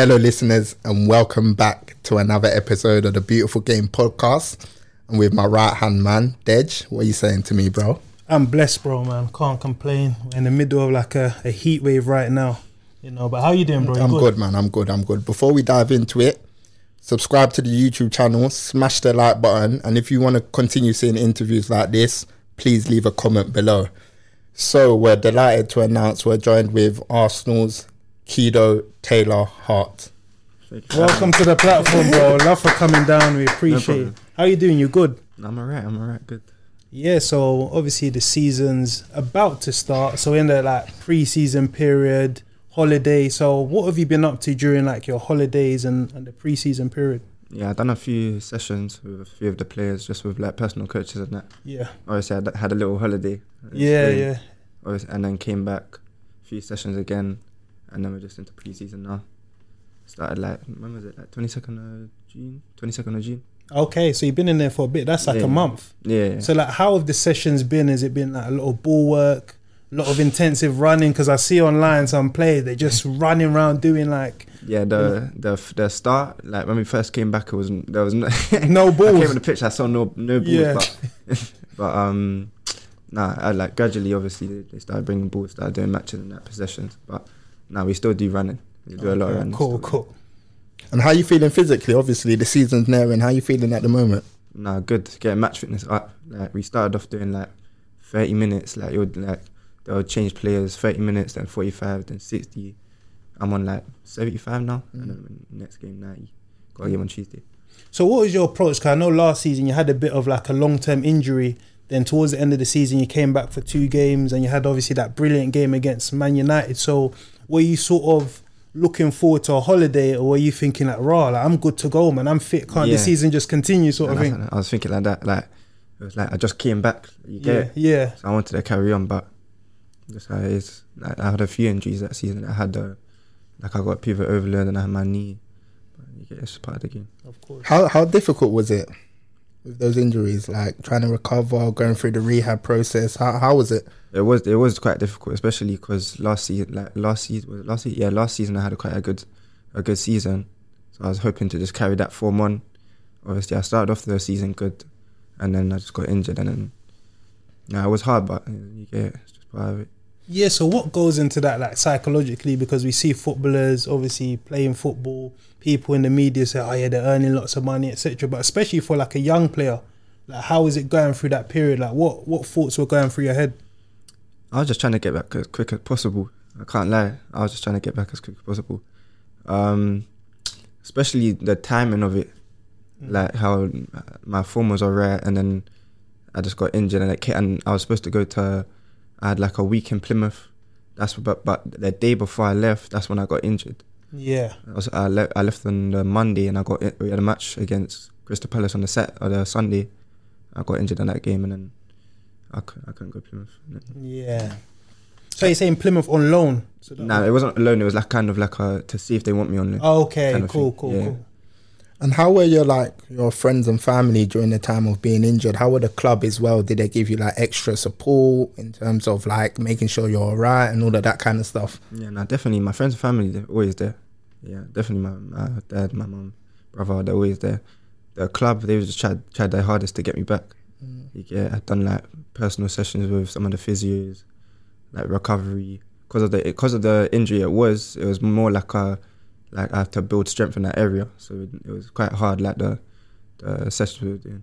Hello, listeners, and welcome back to another episode of the Beautiful Game Podcast. And with my right hand man, Dej. What are you saying to me, bro? I'm blessed, bro, man. Can't complain. We're in the middle of like a, a heat wave right now, you know. But how you doing, bro? You I'm good? man. I'm good. I'm good. Before we dive into it, subscribe to the YouTube channel, smash the like button, and if you want to continue seeing interviews like this, please leave a comment below. So we're delighted to announce we're joined with Arsenal's Kido Taylor Hart. Welcome to the platform, bro. Love for coming down. We appreciate it. problem. How you doing? You good? I'm alright. I'm alright. Good. Yeah, so obviously the season's about to start. So we're in the like pre-season period, holiday. So what have you been up to during like your holidays and, and the pre-season period? Yeah, I done a few sessions with a few of the players, just with like personal coaches and that. Yeah. Obviously, I had a little holiday. Yeah, Spain, yeah. obviously, and then came back, a few sessions again, and then we're just into pre-season now. Started like when was it? Like twenty second of June. Twenty second of June. Okay, so you've been in there for a bit. That's like Yeah. a month. Yeah. So like, how have the sessions been? Has it been like a lot of ball work, a lot of intensive running? Because I see online some players they're just running around doing like Yeah, the the the start like when we first came back, it was there was no, no I balls. came on the pitch, I saw no no balls, Yeah. but but um, nah, I like gradually obviously they, they started bringing balls, started doing matches and that possessions, but now we still do running, we do a lot of running. Cool, still. cool. And how you feeling physically? Obviously, the season's nearing. How you feeling at the moment? Nah, good. Getting match fitness up. Like we started off doing like thirty minutes, like you would like they would change players thirty minutes, then forty five, then sixty. I'm on like seventy five now, mm. and then next game ninety. Got a game on Tuesday. So what was your approach? 'Cause I know last season you had a bit of like a long term injury. Then towards the end of the season you came back for two games, and you had obviously that brilliant game against Man United. So were you sort of looking forward to a holiday, or were you thinking like, "Raw, like, I'm good to go, man. I'm fit. Can't the Yeah. season just continue?" Sort of thing. that's- I was thinking like that, like it was like I just came back. You get Yeah, it? yeah. So I wanted to carry on, but just how it is. Like, I had a few injuries that season. I had the like I got a pivot overload and I had my knee. But you get it, it's part of the game. Of course. How how difficult was it with those injuries? Like trying to recover, going through the rehab process. How how was it? It was it was quite difficult, especially because last season, like last season, was last season, yeah, last season I had a quite a good a good season. So I was hoping to just carry that form on. Obviously, I started off the season good, and then I just got injured, and then yeah, it was hard, but uh, you get it. It's just part of it. Yeah, so what goes into that like psychologically because we see footballers obviously playing football, people in the media say, Oh yeah, they're earning lots of money, etc. But especially for like a young player, like how is it going through that period? Like what what thoughts were going through your head? I was just trying to get back as quick as possible. I can't lie. I was just trying to get back as quick as possible. Um, especially the timing of it, like how my form was alright, and then I just got injured, and it and I was supposed to go to. I had like a week in Plymouth that's but but the day before I left, that's when I got injured. Yeah. I, was, I, le- I left on the Monday and I got in, we had a match against Crystal Palace on the set on the Sunday. I got injured in that game and then I, cou- I couldn't go to Plymouth. Yeah. So you're saying Plymouth on loan? So No, it wasn't alone. It was like kind of like a, to see if they want me on. Oh, okay, kind of cool, thing. cool, Yeah. cool. And how were your like your friends and family during the time of being injured? How were the club as well? Did they give you like extra support in terms of like making sure you're alright and all of that kind of stuff? Yeah, no, definitely. My friends and family, they're always there. Yeah, definitely. My, my dad, my mum, brother, they're always there. The club, they just tried, tried their hardest to get me back. Mm. Yeah, I've done like personal sessions with some of the physios, like recovery. Because of the because of the injury, it was it was more like a like I have to build strength in that area. So it, it was quite hard, like the the sessions we were doing.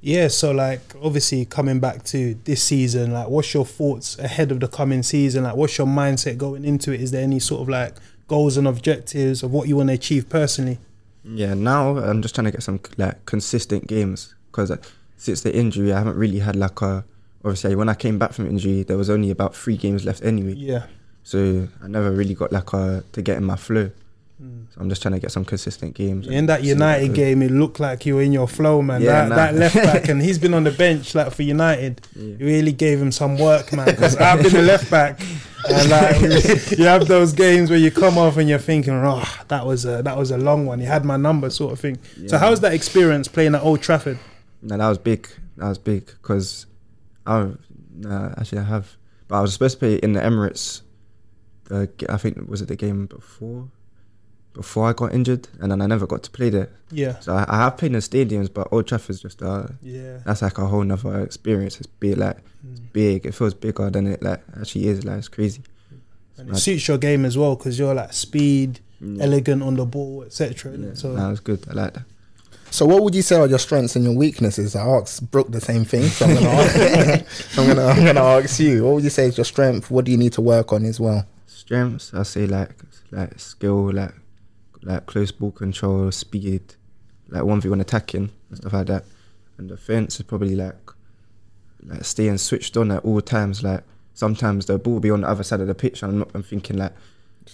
Yeah, so like obviously coming back to this season, like what's your thoughts ahead of the coming season? Like what's your mindset going into it? Is there any sort of like goals and objectives of what you want to achieve personally? Yeah, now I'm just trying to get some like consistent games because since the injury, I haven't really had like a. Obviously, when I came back from injury, there was only about three games left anyway. Yeah. So I never really got like a to get in my flow. Hmm. So I'm just trying to get some consistent games. In that United game, it looked like you were in your flow, man. Yeah, that, nah. that left back, and he's been on the bench like for United. Yeah. Really gave him some work, man. Because I've been a left back, and like you have those games where you come off and you're thinking, oh, that was a that was a long one. He had my number, sort of thing. So Yeah. how's that experience playing at Old Trafford? No, that was big. That was big because I nah, actually I have, but I was supposed to play in the Emirates. The g- I think was it the game before, before I got injured, and then I never got to play there. Yeah, So I, I have played in stadiums, but Old Trafford's just uh, yeah. that's like a whole nother experience. It's big, like it's big. It feels bigger than it like actually is. Like it's crazy. And it suits your game as well because you're like speed, Mm. elegant on the ball, etc. Yeah, So that was good. I like that. So what would you say are your strengths and your weaknesses? I asked Brooke the same thing, so I'm gonna ask, I'm gonna I'm gonna ask you. What would you say is your strength? What do you need to work on as well? Strengths, I say like like skill, like like close ball control, speed, like one v one attacking and stuff like that. And defense is probably like like staying switched on at all times. Like sometimes the ball will be on the other side of the pitch, and I'm not. I'm thinking like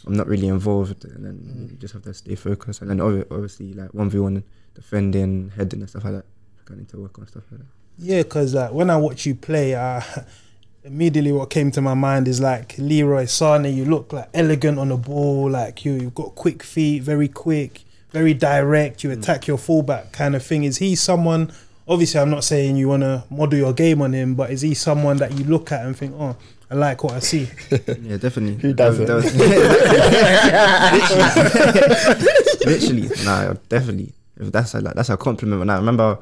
I'm not really involved, and then you just have to stay focused. And then obviously like one v one defending, heading and stuff like that. I need to work on stuff like that. Yeah, because like when I watch you play, uh, immediately what came to my mind is like Leroy Sane. You look like elegant on the ball, like you you've got quick feet, very quick, very direct. You hmm. attack your fullback kind of thing. Is he someone? Obviously, I'm not saying you want to model your game on him, but is he someone that you look at and think, oh, I like what I see? Yeah, definitely. Who doesn't? That was- literally, nah, definitely. If that's a like, that's a compliment. And I remember,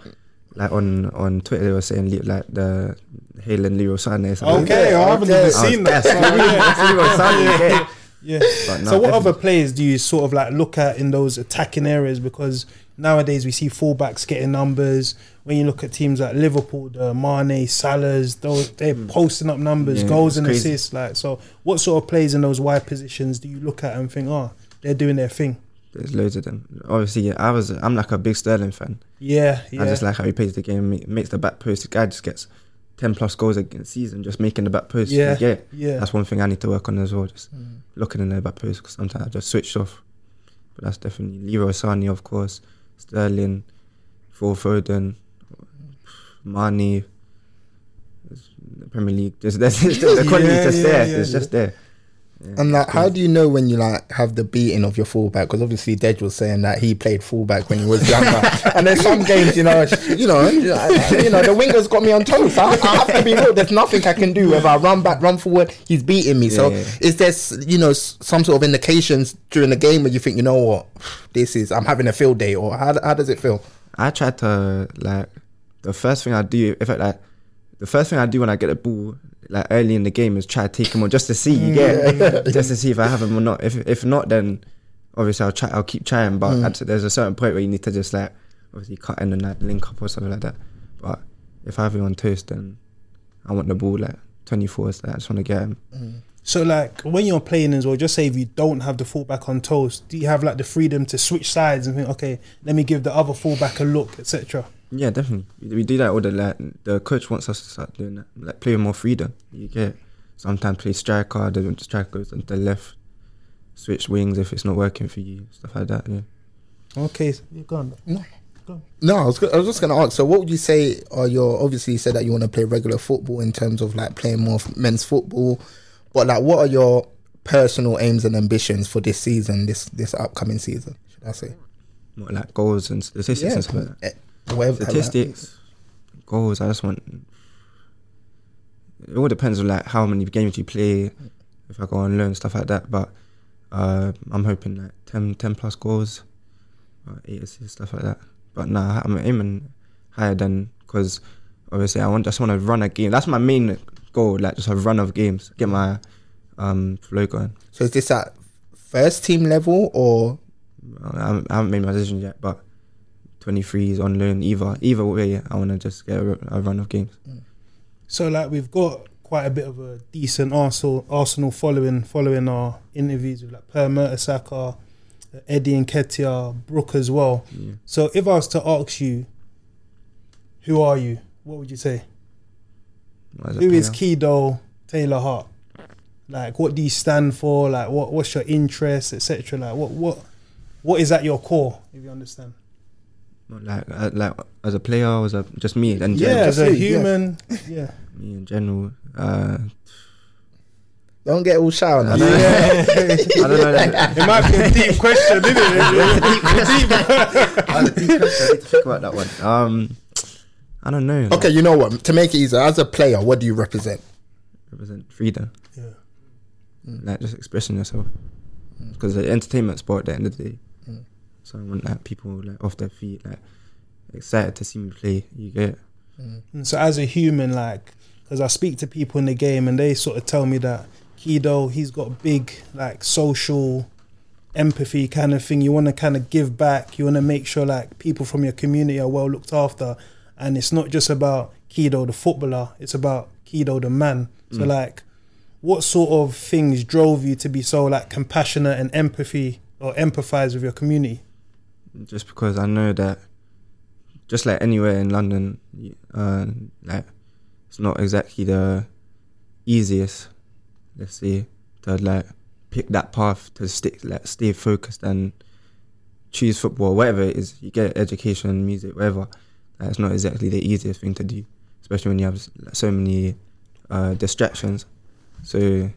like on on Twitter, they were saying like the Halen Leroy Sané. something. Okay, I haven't okay. even seen that. That's yeah. Yeah. But no, so, what other players do you sort of like look at in those attacking areas? Because nowadays we see fullbacks getting numbers. When you look at teams like Liverpool, the Mane, Salahs, those they're hmm. posting up numbers. Yeah, goals and crazy. assists. Like, so what sort of players in those wide positions do you look at and think, oh, they're doing their thing? There's loads of them. Obviously, yeah, I was. I'm like a big Sterling fan. Yeah, yeah. I just like how he plays the game. ma- Makes the back post. The guy just gets ten plus goals a a season just making the back post. Yeah, yeah. yeah. That's one thing I need to work on as well. Just mm. looking in the back post because sometimes I just switched off. But that's definitely Leroy Sané, of course, Sterling, Phil Foden, Mane. The Premier League, just there's, there's the quality Yeah, just yeah, there. yeah. It's just there. And like, how do you know when you like have the beating of your fullback? Because obviously, Dej was saying that he played fullback when he was younger, and there's some games, you know, you know, uh, you know, the winger's got me on toast. I, I have to be real. There's nothing I can do. If I run back, run forward, he's beating me. So, Yeah. is there, you know, some sort of indications during the game where you think, you know what, this is I'm having a field day, or how, how does it feel? I try to like the first thing I do if I like the first thing I do when I get the ball like early in the game is try to take him on just to see you mm. get just to see if I have him or not. If if not, then obviously I'll try. I'll keep trying. But mm. at, there's a certain point where you need to just like obviously cut in and like link up or something like that. But if I have him on toast, then I want the ball like 24. So I just want to get him. Mm. So like when you're playing as well, just say if you don't have the fullback on toast, do you have like the freedom to switch sides and think, okay, let me give the other fullback a look, etc. Yeah, definitely. We, we do that all the like the coach wants us to start doing that. Like play with more freedom. You get sometimes play striker. The striker goes on the left. Switch wings if it's not working for you, stuff like that. Yeah. Okay, so you go on. No, I was, go- I was just going to ask. So, what would you say are your? Obviously, you said that you want to play regular football in terms of like playing more f- men's football, but like, what are your personal aims and ambitions for this season, this this upcoming season? Should I say? More like goals and statistics and stuff like that. Eh, whatever. Statistics, goals. I just want. It all depends on like how many games you play, if I go on loan stuff like that. But uh, I'm hoping like 10, 10 plus goals, uh, eight assists stuff like that. But nah, I'm aiming higher than because obviously I want just want to run a game. That's my main goal, like just a run of games, get my um, flow going. So, is this at first team level or? I haven't, I haven't made my decision yet, but 23 is on loan. Either either way, I want to just get a, a run of games. Mm. So like we've got quite a bit of a decent Arsenal Arsenal following following our interviews with like Per Mertesacker, uh, Eddie Nketiah, Brooke as well. Yeah. So if I was to ask you, who are you? What would you say? Who is. Kido Taylor Hart? Like, what do you stand for? Like, what what's your interest, etc. Like, what what what is at your core? If you understand. Not like uh, like as a player, or as a just me and Yeah, as a just yeah. human. Yeah. me in general. Uh, Don't get all shy on I us. don't know. I don't know. That, It might be a deep question, isn't it? Deep, deep. I need to think about that one. Um, I don't know. Okay, you know what? To make it easier, as a player, what do you represent? represent freedom. Yeah. Like just expressing yourself. Because the entertainment sport at the end of the day. Mm. So I want like people like off their feet, like excited to see me play. You get. And so as a human, like, because I speak to people in the game and they sort of tell me that Kido, he's got big like social empathy kind of thing. You want to kind of give back. You want to make sure like people from your community are well looked after, and it's not just about Kido the footballer. It's about Kido the man. So like, what sort of things drove you to be so like compassionate and empathy or empathize with your community? Just because I know that just like anywhere in London, uh, like it's not exactly the easiest, let's say, to like pick that path to stick, like stay focused and choose football, whatever it is. You get education, music, whatever. It's not exactly the easiest thing to do, especially when you have so many uh, distractions. So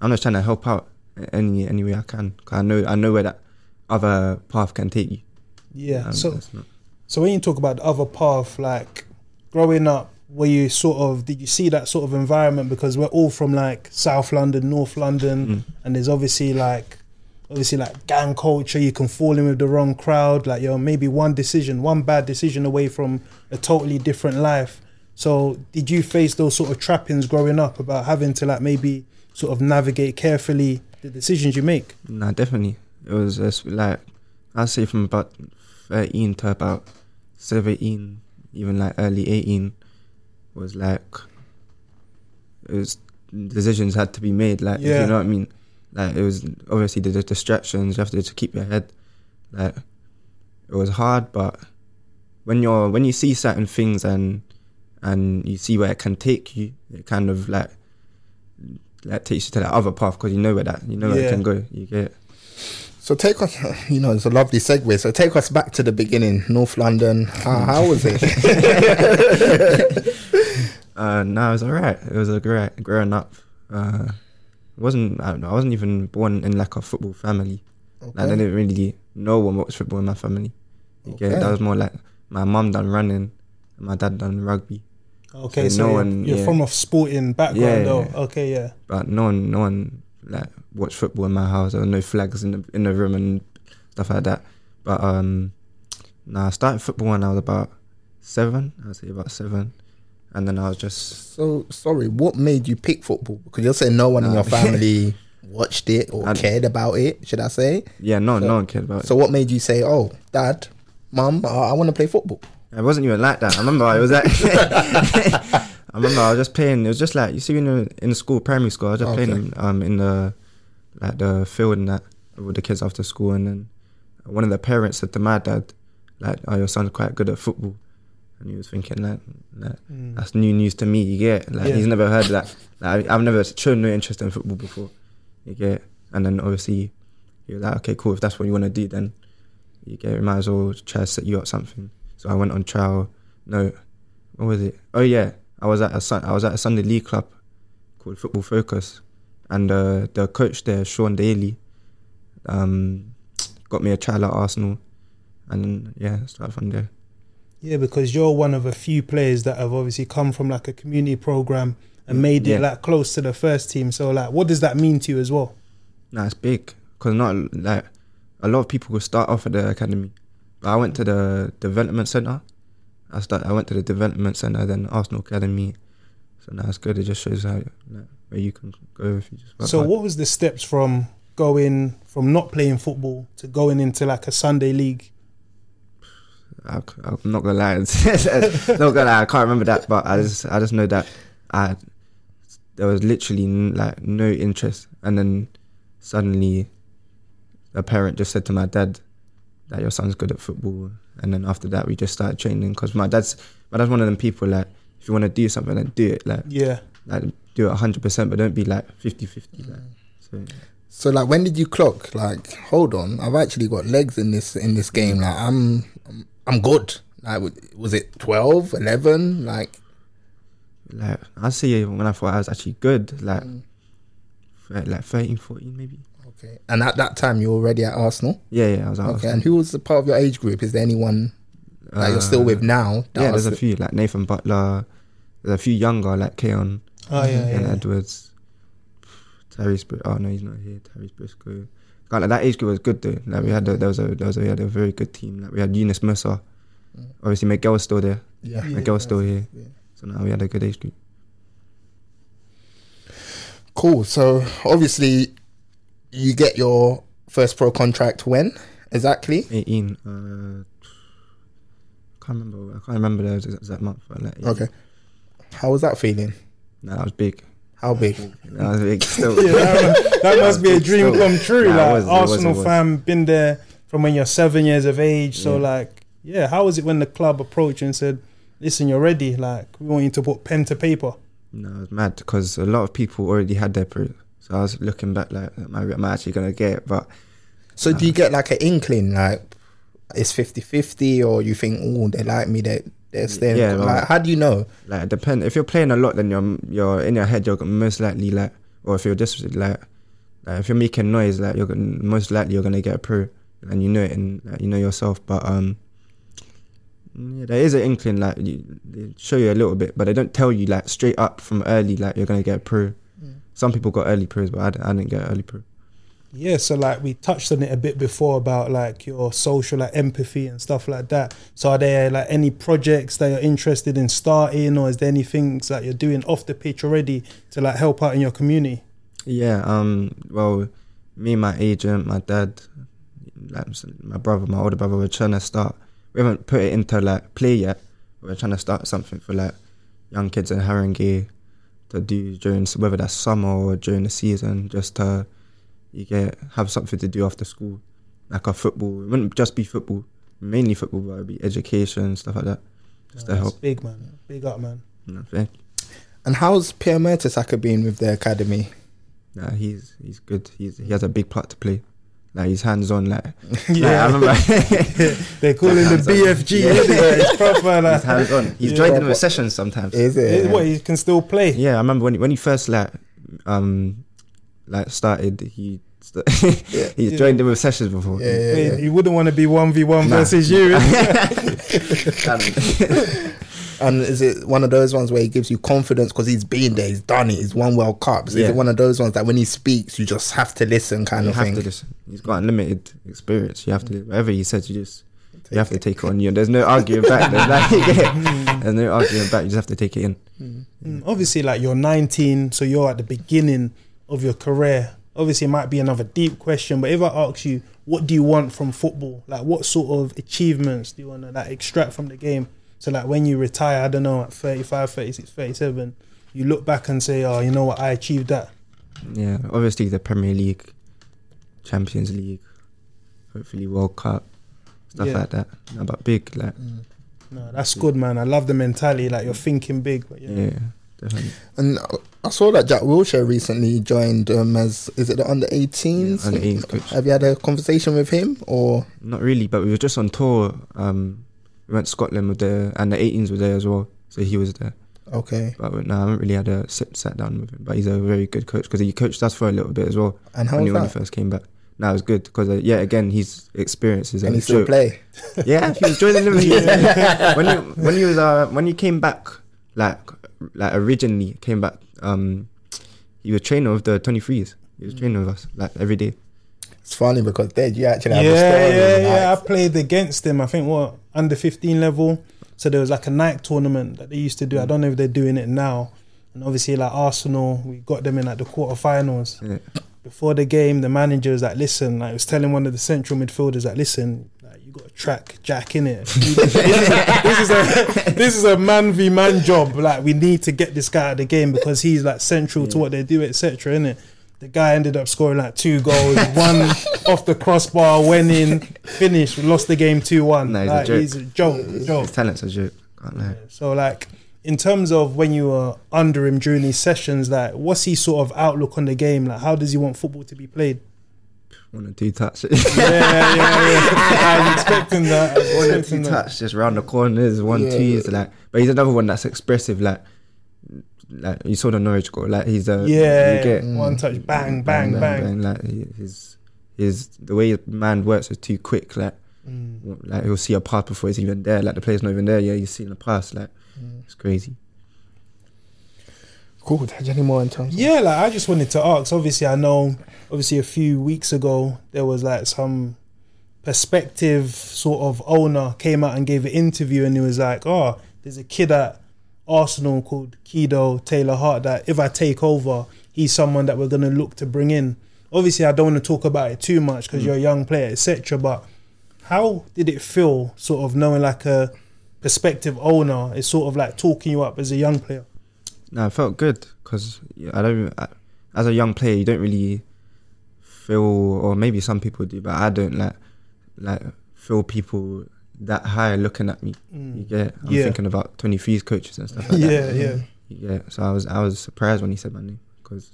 I'm just trying to help out any any way I can. Cause I know I know where that other path can take you. Yeah. Um, so So when you talk about the other path, like growing up, were you sort of did you see that sort of environment? Because we're all from like South London, North London, Mm. and there's obviously like obviously like gang culture. You can fall in with the wrong crowd. Like you're maybe one decision, one bad decision away from a totally different life. So did you face those sort of trappings growing up about having to like maybe sort of navigate carefully the decisions you make? Nah, definitely. It was just like I'd say from about thirteen to about seventeen, even like early eighteen, was like it was decisions had to be made. Like Yeah. you know what I mean. Like it was obviously the, the distractions. You have to just keep your head. Like it was hard, but when you're when you see certain things and and you see where it can take you, it kind of like like takes you to that other path because you know where that you know where Yeah. it can go. You get it. So take us, you know, it's a lovely segue. So take us back to the beginning, North London. How, how was it? Uh, no, it was alright. It was a great growing up. Uh, it wasn't I don't know. I wasn't even born in like a football family. Like I didn't really know one watched football in my family. You get? Okay. That was more like my mum done running, and my dad done rugby. Okay, So so, no you're, one- you're yeah. from a sporting background, Yeah, though. yeah. Okay, yeah. But no one, no one like watch football in my house. There were no flags in the in the room and stuff like that. But um, nah, I started football when I was about seven. I'd say about seven, and then I was just so sorry, what made you pick football? Because you're saying no one in your family watched it or I- cared about it. Should I say? yeah, no, So- no one cared about it. So what made you say, "Oh, Dad, Mum, I, I want to play football"? It wasn't even like that. I remember I was like, I remember I was just playing. It was just like you see, in the, in school, primary school, I was just Okay. playing in, um in the like the field and that with the kids after school. And then one of the parents said to my dad, like, "Oh, your son's quite good at football." and he was thinking like, like that's new news to me. You get like Yeah. he's never heard that. Like I've never shown no interest in football before. You get, and then obviously he was like, okay, cool. If that's what you want to do, then you get. We might as well try to set you up something. So I went on trial. No, what was it? Oh yeah, I was at a I was at a Sunday League club called Football Focus, and uh, the coach there, Sean Daly, um, got me a trial at Arsenal, and yeah, started from there. Yeah, because you're one of a few players that have obviously come from like a community program and made it like close to the first team. So like, what does that mean to you as well? Nah, it's big because not like a lot of people will start off at the academy. But I went to the development center. I start. I went to the development center, then Arsenal Academy. So now it's good. It just shows how like, where you can go if you just. So hard. what was the steps from going from not playing football to going into like a Sunday league? I, am not gonna lie. not gonna lie. I can't remember that, but I just I just know that I there was literally n- like no interest, and then suddenly a parent just said to my dad that your son's good at football, and then after that we just started training because my dad's my dad's one of them people like if you want to do something then do it like Yeah. like do it hundred percent, but don't be like 50-50 like so. So like, when did you clock? Like, hold on, I've actually got legs in this in this game. Like, I'm I'm, I'm good. Like, was it 12, 11? Like, Like I see when I thought I was actually good, like mm. thir- like 13, 14 maybe. Okay. And at that time, you were already at Arsenal. Yeah, yeah, I was. I was Okay. And who was the part of your age group? Is there anyone that you're still with now? that Uh, Yeah, there's a few like Nathan Butler. There's a few younger like Keon Oh yeah, and yeah. Edwards. Tyrese, Br- oh no, he's not here. Tyrese Briscoe. God, like that age group was good though. Like we had, a, there was a, there was a, we had a very good team. Like we had Yunus Musah. Obviously, Miguel was still there. Yeah. Miguel's still here. Yeah. So now we had a good age group. Cool. So obviously, you get your first pro contract when exactly? 18. Uh, can't remember. I can't remember the exact- exact month. But like, yeah. Okay. How was that feeling? Nah, that was big. How big? That was big. Still. Yeah, that, that must be a dream Still. come true. Nah, like was- it was- Arsenal it was. fan, been there from when you're seven years of age. So Yeah. like, yeah, how was it when the club approached and said, "Listen, you're ready. Like, we want you to put pen to paper." No, it was mad because a lot of people already had their pro. So I was looking back like, am I, am actually gonna get it? But So do you get like an inkling like it's 50-50 or you think oh they like me they they're staying Yeah, well- like how do you know? like, it depend. If you're playing a lot, then you're you're in your head. You're most likely like, or if you're just like, like if you're making noise, like you're gonna, most likely you're gonna get a pro, and you know it, and like, you know yourself. But um, yeah, there is an inkling. Like you, they show you a little bit, but they don't tell you like straight up from early like you're gonna get a pro. Some people got early pros, but I, d- I didn't get early pro. Yeah, so like we touched on it a bit before about like your social like empathy and stuff like that. So are there like any projects that you're interested in starting, or is there any things that you're doing off the pitch already to like help out in your community? Yeah, um, well, me, my agent, my dad, like my brother, my older brother, we're trying to start. We haven't put it into like play yet. We're trying to start something for like young kids in Haringey to do during whether that's summer or during the season, just to you get have something to do after school, like a football. It wouldn't just be football, mainly football, but it'd be education stuff like that, just to That's help. big man, big up man. You thank you. And how's Per Mertesacker been with the academy? Nah, he's he's good. He's he has a big part to play. Like he's hands on. Like, Yeah. like, I remember They call him the BFG. Yeah. It's proper like he's hands on. He's Yeah. joined in with sessions sometimes. Is it? what he can still play. Yeah, I remember when he, when he first like um like started. He st- he's joined in with sessions before. Yeah, yeah, Hey, yeah. You wouldn't want to be one v one versus you. Innit? And is it one of those ones where he gives you confidence because he's been there, he's done it, he's won World Cups? Is it one of those ones that when he speaks, you just have to listen, kind You of have thing? to listen. He's got unlimited experience. You have to whatever he says. You just you have to take it on you. There's no arguing back. There's, like, there's no arguing back. You just have to take it in. Mm, Obviously, like you're 19, so you're at the beginning of your career. Obviously, it might be another deep question, but if I ask you, what do you want from football? Like, what sort of achievements do you want to like extract from the game? So, like, when you retire, I don't know, at 35, 36, 37, you look back and say, oh, you know what, I achieved that. Yeah, obviously the Premier League, Champions League, hopefully World Cup, stuff Yeah. like that. No, but big, like No, that's good, man. I love the mentality. Like you're thinking big. But yeah. Yeah, definitely. And I saw that Jack Wilshere recently joined um, as is it the under 18s? Under 18s coach. Have you had a conversation with him or? Not really, but we were just on tour. Um, we went to Scotland with the and the 18s were there as well, so he was there. Okay. But no, I haven't really had a sit sat down with him. But he's a very good coach because he coached us for a little bit as well. And how when, was he, when he first came back. No, it was good because uh, yeah, again, his experiences and a he still joke. play? Yeah, he was joining them. when he when he was uh, when he came back, like like originally came back, um, he was training with the twenty threes. He was training with us like every day. It's funny because Dad, you actually have yeah, a story. yeah, yeah. I played against him. I think what under fifteen level. So there was like a night tournament that they used to do. I mm. don't know if they're doing it now. And obviously, like Arsenal, we got them in like the quarterfinals. Yeah. Before the game, the manager was like, "Listen," like, I was telling one of the central midfielders, "Like, listen, like, you got to track Jack in it. this, is a this is a man v man job. Like, we need to get this guy out of the game because he's like central to what they do, etc. In it." The guy ended up scoring like two goals, one off the crossbar, went in, finished, lost the game 2 1. No, he's a joke. he's a joke. joke. His talent's a joke. Can't. So, like, in terms of when you were under him during these sessions, like, what's his sort of outlook on the game? Like, how does he want football to be played? One or two touch. Yeah, yeah, yeah. I was expecting that. One or two that. touch, just round the corners, one Yeah. twos, like. But he's another one that's expressive, like. Like you saw the Norwich goal, like he's a Yeah, you get one touch, bang, bang, bang. Like his his the way his man works is too quick. Like Mm. like he'll see a pass before it's even there. Like the player's not even there. Yeah, he's seeing the pass. Like Mm. it's crazy. Cool. Did you any more in terms? of- Yeah, like I just wanted to ask. Obviously, I know. Obviously, a few weeks ago there was like some perspective sort of owner came out and gave an interview, and he was like, "Oh, there's a kid at Arsenal called Kido Taylor Hart. That if I take over, he's someone that we're gonna look to bring in." Obviously, I don't want to talk about it too much because mm. you're a young player, etc. But how did it feel, sort of knowing like a prospective owner is sort of like talking you up as a young player? No, I felt good because I don't. I, as a young player, you don't really feel, or maybe some people do, but I don't like like feel people that high looking at me. You get? I'm Mm. Yeah. thinking about 23s coaches and stuff like Yeah, that. yeah. Yeah. Yeah. So I was I was surprised when he said my name because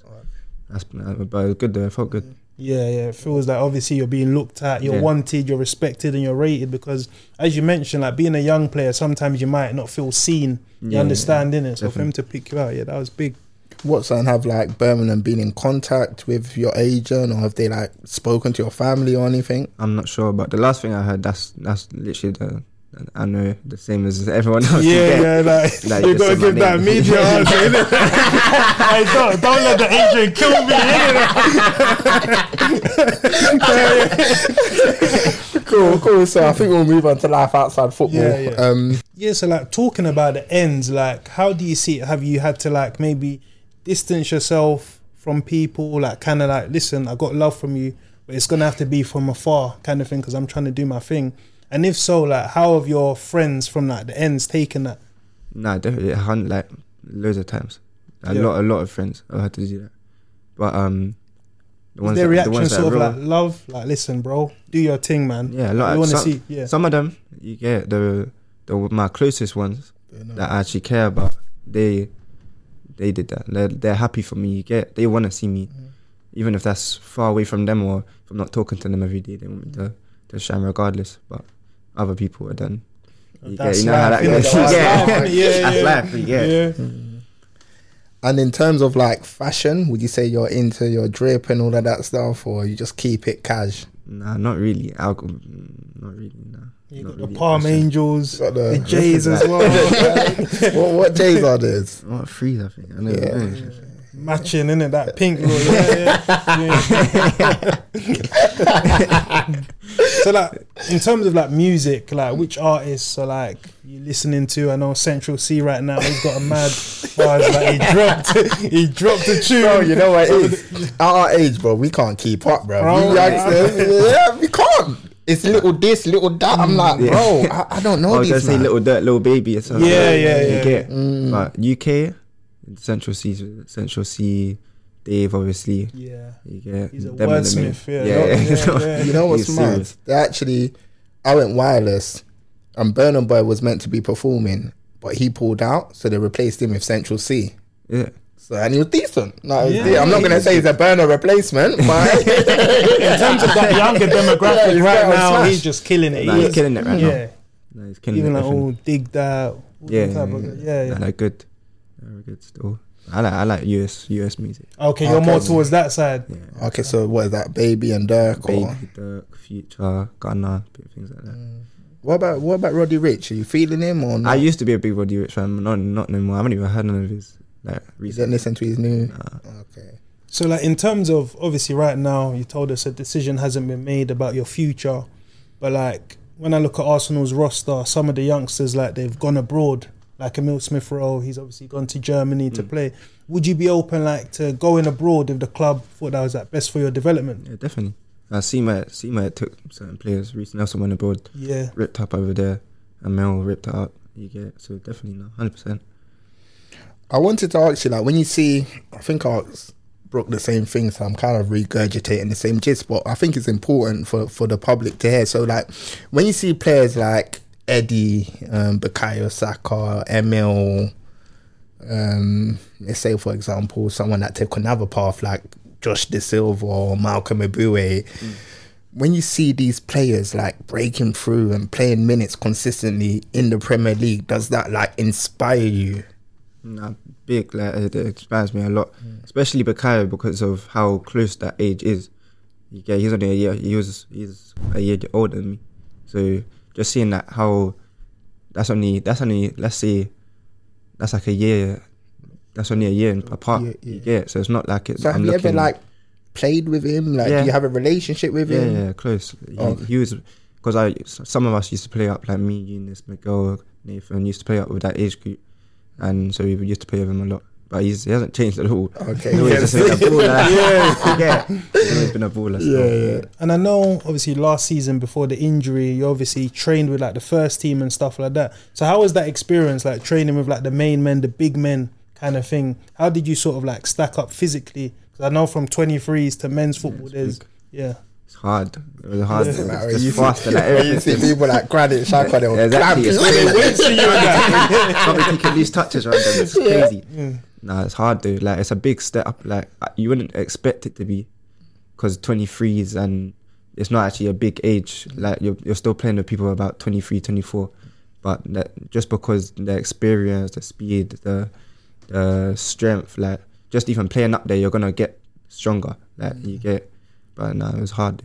that's but it was good though. It felt good. Yeah, yeah. It feels like obviously you're being looked at, you're Yeah. wanted, you're respected, and you're rated because, as you mentioned, like being a young player, sometimes you might not feel seen. You Yeah, understand, innit? So for him to pick you out, yeah, that was big. What's and have like Birmingham been in contact with your agent or have they like spoken to your family or anything? I'm not sure, but the last thing I heard that's that's literally the I know the same as everyone else. Yeah, get. yeah, like, Like, you just gotta say give that media answer, innit? hey, don't, don't let the agent kill me, innit? Cool, cool. So I think we'll move on to life outside football. Yeah, yeah. Um, Yeah, so like talking about the ends, like how do you see it? Have you had to like maybe distance yourself from people, like kind of like, listen, I got love from you, but it's gonna have to be from afar, kind of thing, because I'm trying to do my thing. And if so, like, how have your friends from like the ends taken that? Nah, definitely, like loads of times. A Yeah. lot, a lot of friends I've had to do that. But um, the Is their that- reaction the ones sort of like love, like, listen, bro, do your thing, man. yeah, a lot. we want to some, see, yeah, some of them, you get the the my closest ones that I actually care about. They they did that. They're they're happy for me. You get they want to see me, Mm. even if that's far away from them or if I'm not talking to them every day. They want me to to shine regardless. But other people are done. You, get, you know how that goes. That's Yeah. life, innit? Yeah, That's yeah. life. You get. yeah. and in terms of like fashion, would you say you're into your drip and all of that stuff, or you just keep it cash? Nah, not really. Alcohol, not really. Nah. You got the really Palm fashion. Angels, Got the- the Jays as well. what, what J's are these? What freeze? I think. I know. Yeah. I matching in it that pink look. Yeah, yeah, yeah. so like in terms of like music, like which artists are like you listening to? I know Central Cee right now. He's got a mad bars. Like he dropped, he dropped a tune. Bro, you know what it is? At our age, bro, we can't keep up, bro. Bro, we youngsters, yeah, we can't. It's little this, little that. I'm like, Yeah. bro, I, I don't know I was gonna these. say man. Lil Durk, little baby or something. Yeah, yeah, You yeah. get. Mm. But UK, Central Cee, Central Cee, Dave obviously. Yeah, You get. he's a them are the wordsmith. Yeah, yeah. yeah, yeah. You know what's mad? They actually, I went wireless, and Burna Boy was meant to be performing, but he pulled out, so they replaced him with Central Cee. Yeah. So and he was decent. No, was Yeah, de- I'm not gonna say he's a burner replacement, but In terms of that younger demographic, he's right now, Smash. he's just killing it. Nah, He he's killing it right yeah. now. No, he's killing Even it. like definitely. all digged out. all yeah, them type yeah, of- yeah, yeah, yeah. Nah, they're good. They're good still. I like I like US US music. Okay, you're Okay. more towards that side. Yeah. okay. So what is that, Baby and Durk? Or Baby, Durk, Future, Gunna, bit of things like that. Mm. what about what about Roddy Ricch? Are you feeling him or not? I used to be a big Roddy Ricch fan, not not anymore. I haven't even heard none of his like you didn't listen to his new. Nah. Okay. So, like in terms of obviously right now, you told us a decision hasn't been made about your future, but like when I look at Arsenal's roster, some of the youngsters like they've gone abroad, like Emile Smith Rowe, he's obviously gone to Germany Mm. to play. Would you be open like to going abroad if the club thought that was like best for your development? Yeah, definitely. I see my see my took certain players. Reiss Nelson went abroad, Yeah, ripped up over there, and Mel ripped it up. You get it. so definitely no, hundred percent. I wanted to ask you, like, when you see, I think I Brooke the same thing, so I'm kind of regurgitating the same gist, but I think it's important for, for the public to hear. So, like, when you see players like Eddie, um, Bukayo Saka, Emile, um, let's say, for example, someone that took another path like Josh De Silva or Malcolm Ebiowei, when you see these players like breaking through and playing minutes consistently in the Premier League, does that like inspire you? Mm, nah, big like uh, it, it inspires me a lot, mm. especially Bukayo because of how close that age is. You get he's only a year. He was he's a year older than me, so just seeing that how that's only that's only let's say that's like a year. That's only a year apart. Yeah, You yeah. so it's not like it. So have I'm you looking, ever like played with him? Like, Yeah. do you have a relationship with Yeah, him? yeah, close. He, Oh. he was because I some of us used to play up like me, Yunus, Miguel, Nathan used to play up with that age group, and so we used to play with him a lot. But he's, he hasn't changed at all. Okay, He's always just been a baller. yeah, yeah. He's always been a baller. Yeah, yeah. and I know obviously last season before the injury, you obviously trained with like the first team and stuff like that. So how was that experience, like training with like the main men, the big men kind of thing? How did you sort of like stack up physically? Because I know from 23s to men's football, there's yeah. It's hard. It was hard. Yeah. It was Like, just you see- faster. Like you see people like Granit Xhaka, they will Yeah, exactly. clamp It's you. crazy. Probably taking these touches around them. It's crazy. Nah, it's hard, dude. Like, it's a big step up. Like, uh, you wouldn't expect it to be because 23s and it's not actually a big age. Like, you're, you're still playing with people about 23, 24. But that, just because the experience, the speed, the the strength, like, just even playing up there, you're going to get stronger. Like, you get. But no, it was hard.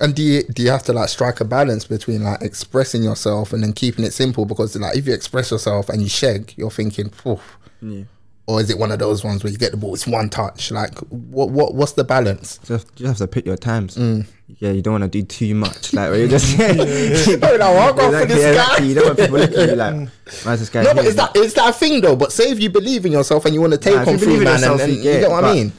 And do you do you have to like strike a balance between like expressing yourself and then keeping it simple? Because like if you express yourself and you shag, you're thinking, Oof. Yeah. or is it one of those ones where you get the ball, it's one touch? Like what what what's the balance? Just, you have to pick your times. Mm. Yeah, you don't want to do too much. Like, where you're just. Oh, no, I'll go for this yeah, guy. exactly. You don't want people looking at you like, why is this guy No, but it's that it's that thing though. But say if you believe in yourself and you want to take Nah, on you through man, and, yourself, and you you get what I mean?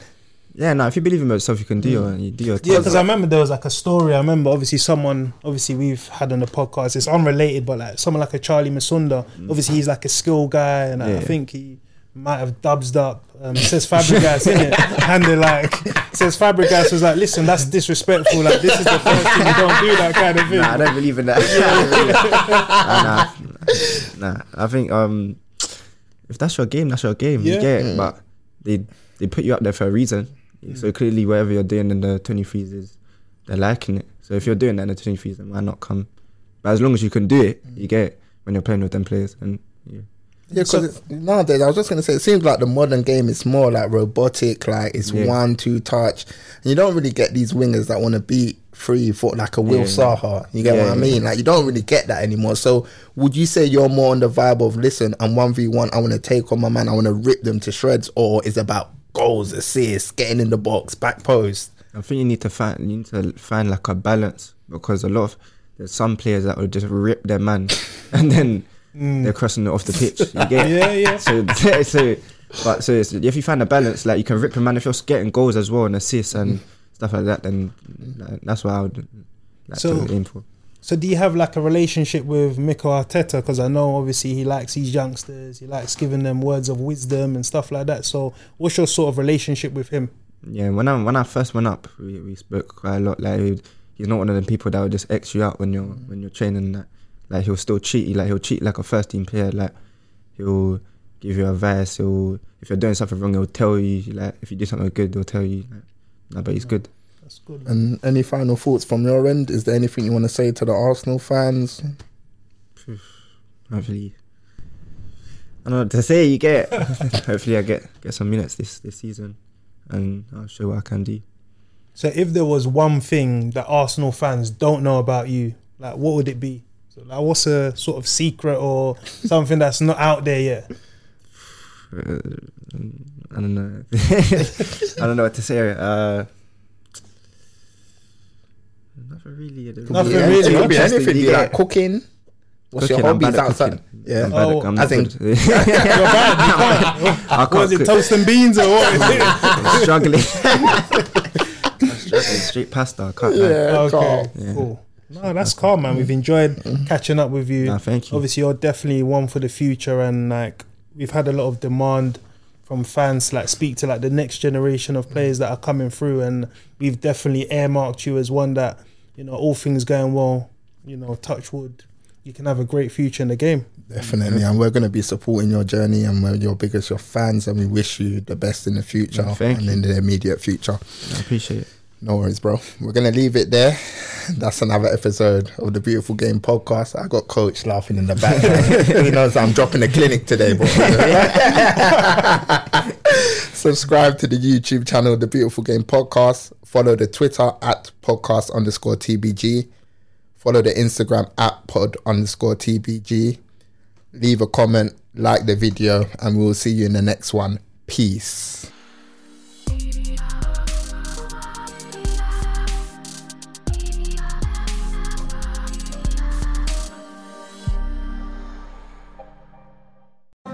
Yeah, no, if you believe in yourself, you can do your, you do your Yeah, because I remember there was like a story. I remember obviously someone, obviously we've had on the podcast. It's unrelated, but like someone like a Charlie Musonda. Obviously he's like a skill guy, and I- I Mm. Yeah. think he might have dubs up. Um, it says Fabregas in it, and they're like, says Fabregas was like, listen, that's disrespectful. Like this is the first thing you don't do that kind of thing. Nah, I don't believe in that. nah, nah, nah, I think um, if that's your game, that's your game. Yeah. You get it, but they they put you up there for a reason. So clearly, whatever you're doing in the 23s is they're liking it. So if you're doing that in the 23s, then might not come? But as long as you can do it, you get it when you're playing with them players. And yeah, Yeah, because nowadays I was just gonna say it seems like the modern game is more like robotic, like it's Yeah. one two touch, and you don't really get these wingers that want to beat three foot like a Will Yeah. Zaha. You get Yeah, what I yeah. mean? Like you don't really get that anymore. So would you say you're more on the vibe of listen, I'm one v one, I want to take on my man, I want to rip them to shreds, or is it about goals, assists, getting in the box, back post? I think you need to find you need to find like a balance because a lot of there's some players that will just rip their man and then mm. they're crossing it off the pitch. You get? Yeah, yeah. So so but so it's, if you find a balance, like you can rip a man if you're getting goals as well and assists and mm. stuff like that, then like, that's what I would like So- to aim for. So do you have like a relationship with Mikel Arteta? Because I know obviously he likes these youngsters. He likes giving them words of wisdom and stuff like that. So what's your sort of relationship with him? Yeah, when I when I first went up, we, we spoke quite a lot. Like he's not one of the people that would just X you out when you're mm. when you're training that. like he'll still treat you like he'll you like a first team player. Like he'll give you advice. He'll if you're doing something wrong, he'll tell you. Like if you do something good, he'll tell you. Like, nah, but he's good. That's good. And any final thoughts from your end? Is there anything you want to say to the Arsenal fans? Hopefully, I don't know what to say. You get. Hopefully, I get get some minutes this this season, and I'll show what I can do. So if there was one thing that Arsenal fans don't know about you, like what would it be? So like what's a sort of secret or something that's not out there yet? Uh, I don't know. I don't know what to say. Uh, nothing really. Nothing Yeah, really, It could be anything. Yeah. like cooking? What's Cooking, your I'm bad hobbies at outside? cooking. Yeah. I'm bad at- Oh, I'm as not in- You're bad. You can't. I can't it? cook. Toast and beans or what? I'm struggling. I'm struggling. Straight pasta. I can't. lie. Yeah, okay, Yeah. cool. No, that's calm, man. We've enjoyed mm-hmm. catching up with you. Nah, thank you. Obviously, you're definitely one for the future, and like we've had a lot of demand from fans like speak to like the next generation of players that are coming through, and we've definitely earmarked you as one that you know, all things going well, you know, touch wood, you can have a great future in the game. Definitely, and we're going to be supporting your journey, and we're your biggest your fans, and we wish you the best in the future thank and you. in the immediate future. I appreciate it. No worries, bro. We're gonna leave it there. That's another episode of the Beautiful Game podcast. I got coach laughing in the background. he knows I'm dropping a clinic today, bro. subscribe to the YouTube channel, the Beautiful Game Podcast. Follow the Twitter at podcast underscore TBG. Follow the Instagram at pod underscore TBG. Leave a comment, like the video, and we'll see you in the next one. Peace.